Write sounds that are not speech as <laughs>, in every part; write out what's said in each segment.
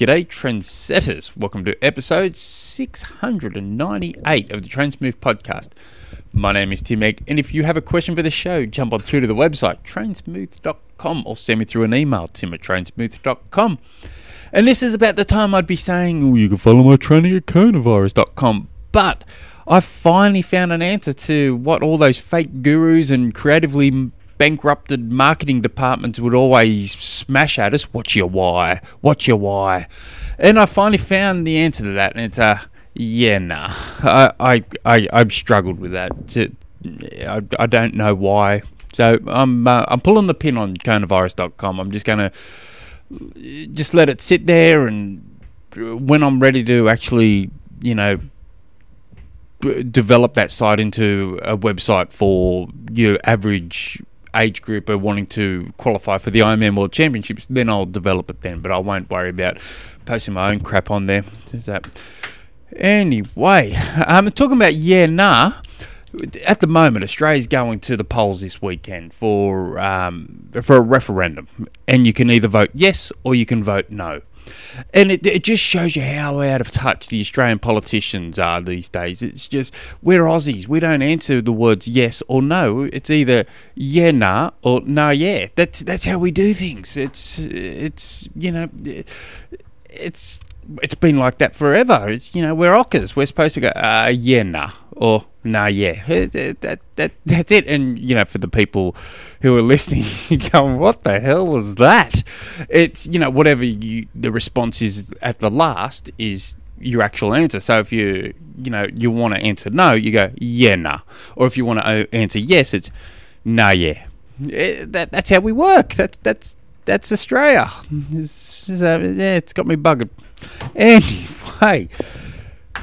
G'day, trendsetters. Welcome to episode 698 of the Trainsmooth podcast. My name is Tim Egg, and if you have a question for the show, jump on through to the website, trainsmooth.com, or send me through an email, tim at trainsmooth.com. And this is about the time I'd be saying, oh, you can follow my training at coronavirus.com. But I finally found an answer to what all those fake gurus and creatively bankrupted marketing departments would always smash at us. What's your why? What's your why? And I finally found the answer to that, and it's uh, yeah, nah. I I I I've struggled with that. I, I don't know why. So I'm uh, I'm pulling the pin on coronavirus.com. I'm just gonna just let it sit there, and when I'm ready to actually, you know, develop that site into a website for your average age group are wanting to qualify for the Ironman World Championships, then I'll develop it then. But I won't worry about posting my own crap on there. Is that anyway? I'm um, talking about yeah, nah. At the moment, Australia's going to the polls this weekend for um, for a referendum, and you can either vote yes or you can vote no. And it, it just shows you how out of touch the Australian politicians are these days. It's just, we're Aussies. We don't answer the words yes or no. It's either yeah, nah, or nah, yeah. That's, that's how we do things. It's, it's you know, it's it's been like that forever. It's you know we're ockers. We're supposed to go uh, yeah nah or nah yeah. That, that that's it. And you know for the people who are listening, <laughs> going what the hell was that? It's you know whatever you the response is at the last is your actual answer. So if you you know you want to answer no, you go yeah nah, or if you want to uh, answer yes, it's nah yeah. Eh, that that's how we work. That's that's that's Australia. It's, it's, uh, yeah, it's got me buggered. Anyway,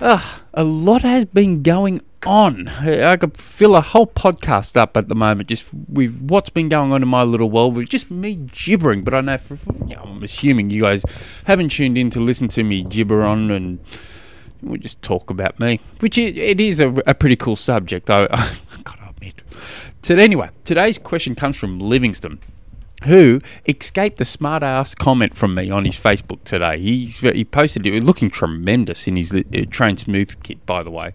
uh, a lot has been going on. I could fill a whole podcast up at the moment just with what's been going on in my little world with just me gibbering. But I know, for, I'm assuming you guys haven't tuned in to listen to me gibber on and we just talk about me, which it, it is a, a, pretty cool subject. I, <laughs> I gotta admit. So anyway, today's question comes from Livingston who escaped the smart ass comment from me on his Facebook today. He's he posted it looking tremendous in his uh, train smooth kit, by the way,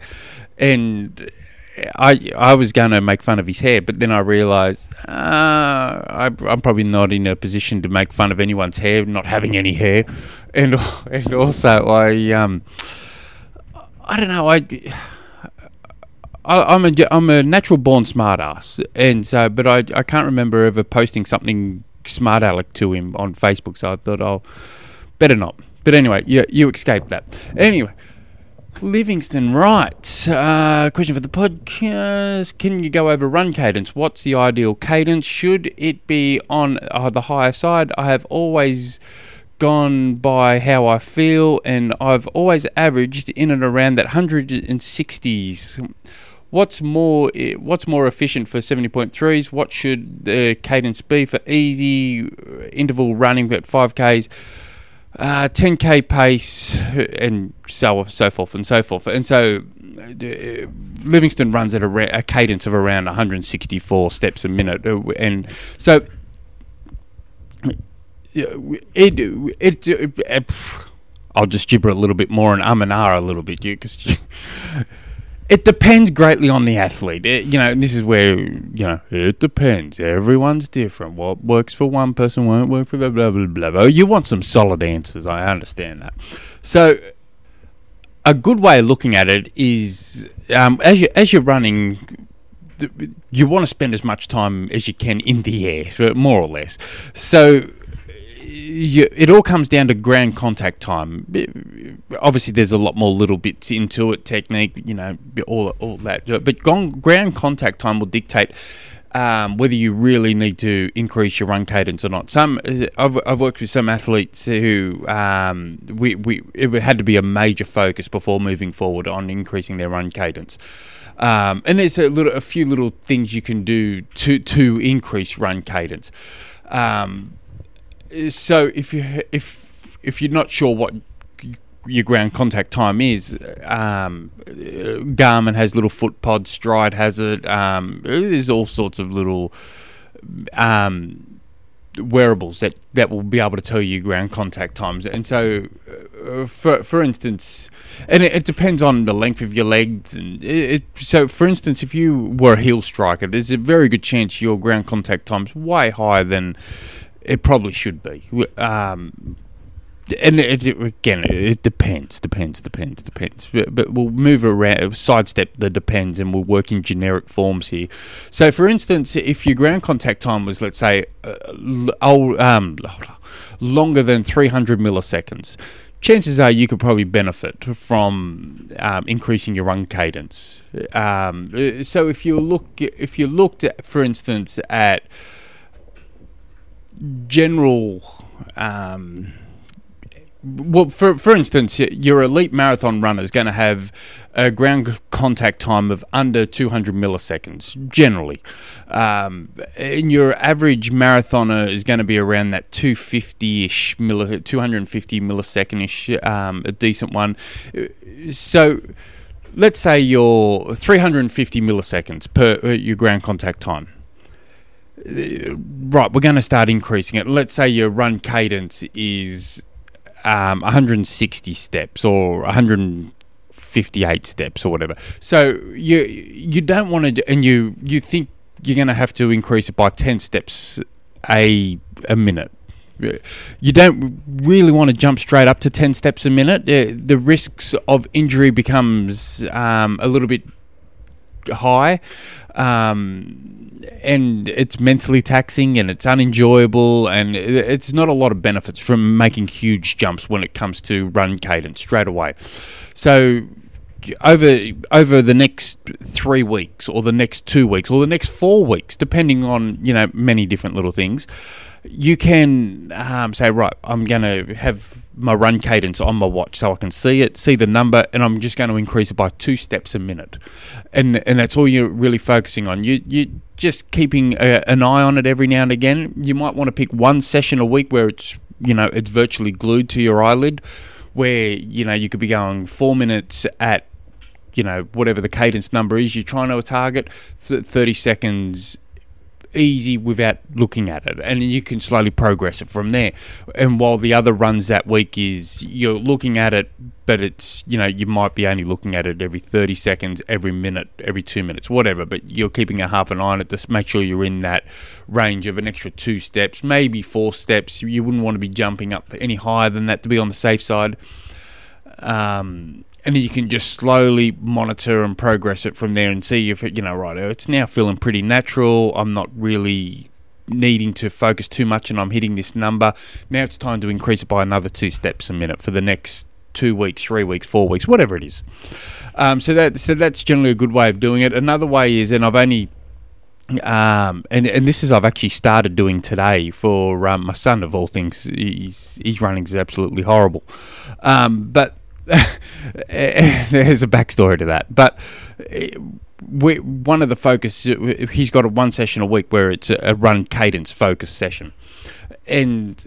and. I I was going to make fun of his hair, but then I realised uh, I, am probably not in a position to make fun of anyone's hair, not having any hair, and <laughs> and also I um I don't know I I, am a I'm a natural born smartass, and so but I I can't remember ever posting something smart aleck to him on Facebook. So I thought, I'll better not. But anyway, you you escaped that. Anyway. Livingston, right. Uh, question for the podcast. Can you go over run cadence? What's the ideal cadence? Should it be on uh, the higher side? I have always gone by how I feel, and I've always averaged in and around that 160s what's more what's more efficient for 70.3s what should the cadence be for easy uh, interval running at 5ks uh, 10k pace and so so forth and so forth. And so Livingston runs at a, a, cadence of around 164 steps a minute and so it, it, it I'll just gibber a little bit more and um and ah a little bit because <laughs> it depends greatly on the athlete. It, you know, this is where you know it depends. Everyone's different. What works for one person won't work for the blah blah blah. blah. You want some solid answers. I understand that. So, a good way of looking at it is um, as you as you're running. You want to spend as much time as you can in the air, more or less. So, you, it all comes down to ground contact time. Obviously, there's a lot more little bits into it, technique, you know, all all that. But ground contact time will dictate um, whether you really need to increase your run cadence or not. Some I've, I've worked with some athletes who um, we we it had to be a major focus before moving forward on increasing their run cadence. Um, and there's a little, a few little things you can do to to increase run cadence. Um, so if you if if you're not sure what your ground contact time is, um, Garmin has little foot pods, Stryd has it. Um, there's all sorts of little um, wearables that, that will be able to tell you ground contact times. And so, uh, for for instance, and it, it, depends on the length of your legs. And it, it, so, for instance, if you were a heel striker, there's a very good chance your ground contact time's way higher than it probably should be. Um, and it, it, again, it depends, depends, depends, depends. But, but, we'll move around, sidestep the depends, and we'll work in generic forms here. So, for instance, if your ground contact time was, let's say, uh, um, longer than 300 milliseconds, chances are you could probably benefit from um, increasing your run cadence. Um, so, if you look, if you looked at, for instance, at general um, well, for for instance, your elite marathon runner is going to have a ground contact time of under 200 milliseconds generally, um, and your average marathoner is going to be around that 250ish, milli- 250 millisecondish, um, a decent one. So, let's say you're 350 milliseconds per uh, your ground contact time right, we're going to start increasing it. Let's say your run cadence is um, 160 steps or 158 steps or whatever. So you you don't want to, and you you think you're going to have to increase it by 10 steps a a minute. You don't really want to jump straight up to 10 steps a minute. The risks of injury becomes um, a little bit high. Um, and it's mentally taxing and it's unenjoyable and it's not a lot of benefits from making huge jumps when it comes to run cadence straight away. So over over the next three weeks or the next two weeks or the next four weeks, depending on you know many different little things, you can um, say right, I'm going to have my run cadence on my watch so I can see it, see the number, and I'm just going to increase it by two steps a minute, and and that's all you're really focusing on. You you just keeping a, an eye on it every now and again. You might want to pick one session a week where it's you know it's virtually glued to your eyelid, where you know you could be going four minutes at you know whatever the cadence number is you're trying to target, 30 seconds easy without looking at it, and you can slowly progress it from there. And while the other runs that week is you're looking at it, but it's you know you might be only looking at it every 30 seconds, every minute, every two minutes, whatever. But you're keeping a half an eye on it to make sure you're in that range of an extra two steps, maybe four steps. You wouldn't want to be jumping up any higher than that to be on the safe side. Um, and you can just slowly monitor and progress it from there and see if it, you know, right, it's now feeling pretty natural. I'm not really needing to focus too much and I'm hitting this number. Now it's time to increase it by another two steps a minute for the next two weeks, three weeks, four weeks, whatever it is. Um, so that so that's generally a good way of doing it. Another way is, and I've only um, and and this is I've actually started doing today for um, my son of all things. He's he's running is absolutely horrible, um, but <laughs> there's a backstory to that. But we, one of the focus, he's got a one session a week where it's a run cadence focus session, and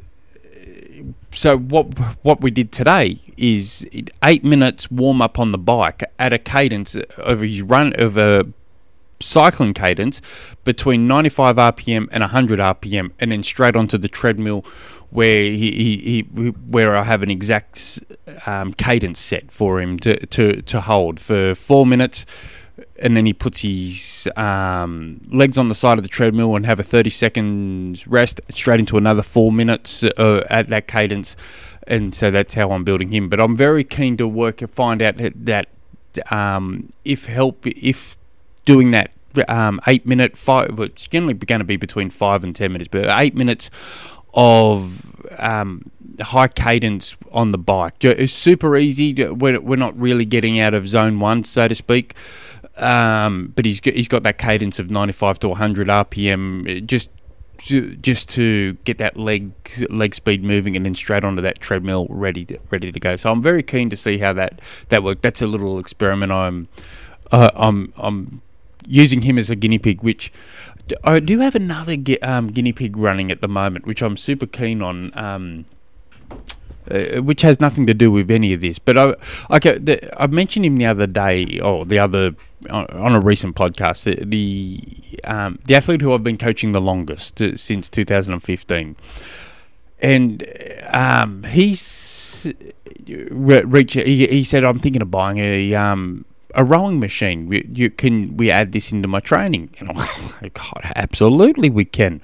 so what what we did today is eight minutes warm up on the bike at a cadence of his run of a cycling cadence between 95 rpm and 100 rpm and then straight onto the treadmill where he, he, he where I have an exact um, cadence set for him to, to, to hold for four minutes, and then he puts his um, legs on the side of the treadmill and have a thirty seconds rest, straight into another four minutes uh, at that cadence, and so that's how I'm building him. But I'm very keen to work and find out that um, if help if doing that um, eight minute five, it's generally going to be between five and ten minutes, but eight minutes of um, high cadence on the bike. It's super easy. We're, we're not really getting out of zone one, so to speak. Um, but he's he's got that cadence of 95 to 100 RPM, just just to get that leg leg speed moving and then straight onto that treadmill ready to, ready to go. So I'm very keen to see how that that works. That's a little experiment I'm uh, I'm I'm using him as a guinea pig, which I do have another um, guinea pig running at the moment, which I'm super keen on. Um, uh, which has nothing to do with any of this, but I, okay, the, I mentioned him the other day or the other on, on a recent podcast the the, um, the athlete who I've been coaching the longest uh, since 2015, and um, he's re- reached. He, he said, "I'm thinking of buying a." Um, a rowing machine. We, you can we add this into my training? And I'm <laughs> like, God, absolutely we can.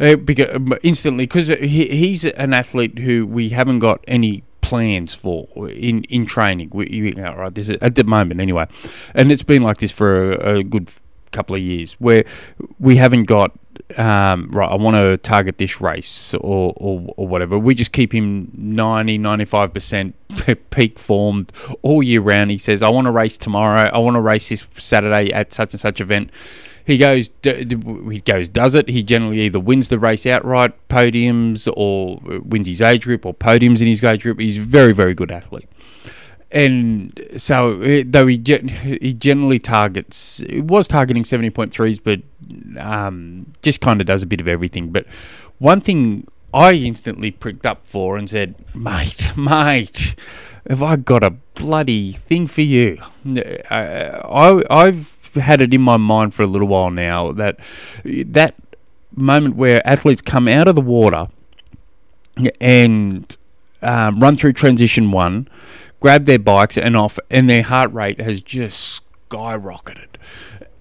Uh, because instantly, because he, he's an athlete who we haven't got any plans for in in training. We, you know, right, this is, at the moment anyway, and it's been like this for a, a good couple of years where we haven't got um, right, I want to target this race or, or, or, whatever. We just keep him 90, 95% <laughs> peak formed all year round. He says, I want to race tomorrow. I want to race this Saturday at such and such event. He goes, d- d- he goes, does it. He generally either wins the race outright, podiums, or wins his age group, or podiums in his age group. He's a very, very good athlete. And so, eh, though he he generally targets, he was targeting seventy point threes, but um, just kind of does a bit of everything. But one thing I instantly pricked up for and said, "Mate, <laughs> mate, have I got a bloody thing for you?" I, I've had it in my mind for a little while now that that moment where athletes come out of the water and um, run through transition one, grab their bikes and off, and their heart rate has just skyrocketed.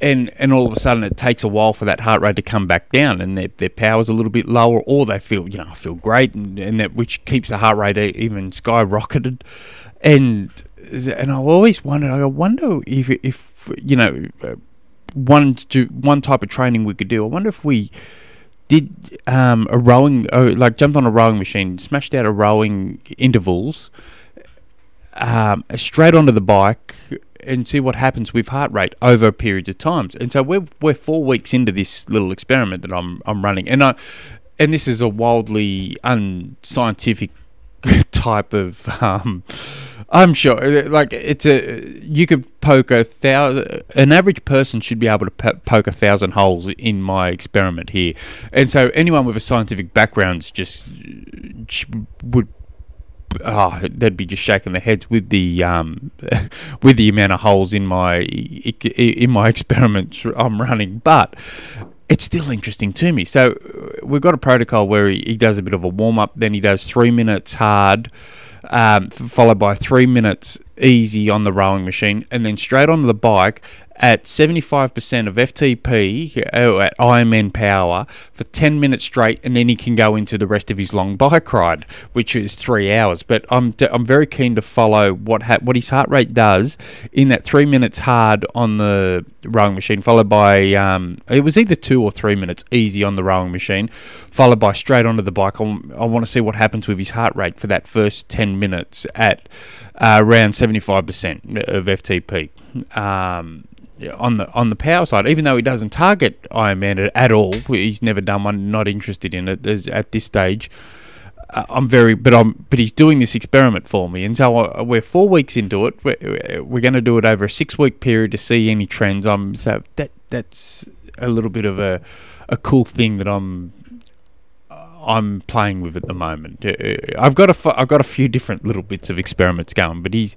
And, and all of a sudden it takes a while for that heart rate to come back down and their, their power's a little bit lower or they feel you know I feel great and, and that which keeps the heart rate even skyrocketed and and I always wondered I wonder if if you know, one one type of training we could do. I wonder if we did um, a rowing, uh, like jumped on a rowing machine, smashed out a rowing intervals, um, straight onto the bike, and see what happens with heart rate over periods of times. And so we're we're four weeks into this little experiment that I'm I'm running, and I and this is a wildly unscientific <laughs> type of um, I'm sure. Like it's a you could poke a thousand. An average person should be able to po- poke a thousand holes in my experiment here, and so anyone with a scientific background just would. Oh, they'd be just shaking their heads with the um, <laughs> with the amount of holes in my in my experiments I'm running, but it's still interesting to me. So we've got a protocol where he, he does a bit of a warm up, then he does three minutes hard, um, followed by three minutes easy on the rowing machine, and then straight onto the bike at 75% of FTP uh, at Ironman power for 10 minutes straight, and then he can go into the rest of his long bike ride, which is three hours. But I'm I'm very keen to follow what ha- what his heart rate does in that three minutes hard on the rowing machine, followed by um, it was either two or three minutes easy on the rowing machine, followed by straight onto the bike. I, I want to see what happens with his heart rate for that first 10 minutes at uh, around 75% of FTP. Um, on the on the power side, even though he doesn't target Iron Ironman at all, he's never done one. Not interested in it at this stage. Uh, I'm very, but I'm, but he's doing this experiment for me, and so I, we're four weeks into it. We're, we're going to do it over a six week period to see any trends. I'm so that that's a little bit of a a cool thing that I'm I'm playing with at the moment. Uh, I've got a I've got a few different little bits of experiments going, but he's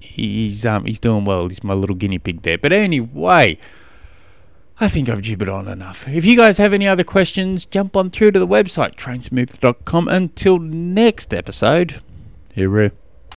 he's um he's doing well. He's my little guinea pig there. But anyway, I think I've gibbered on enough. If you guys have any other questions, jump on through to the website trainsmooth.com. Until next episode, here.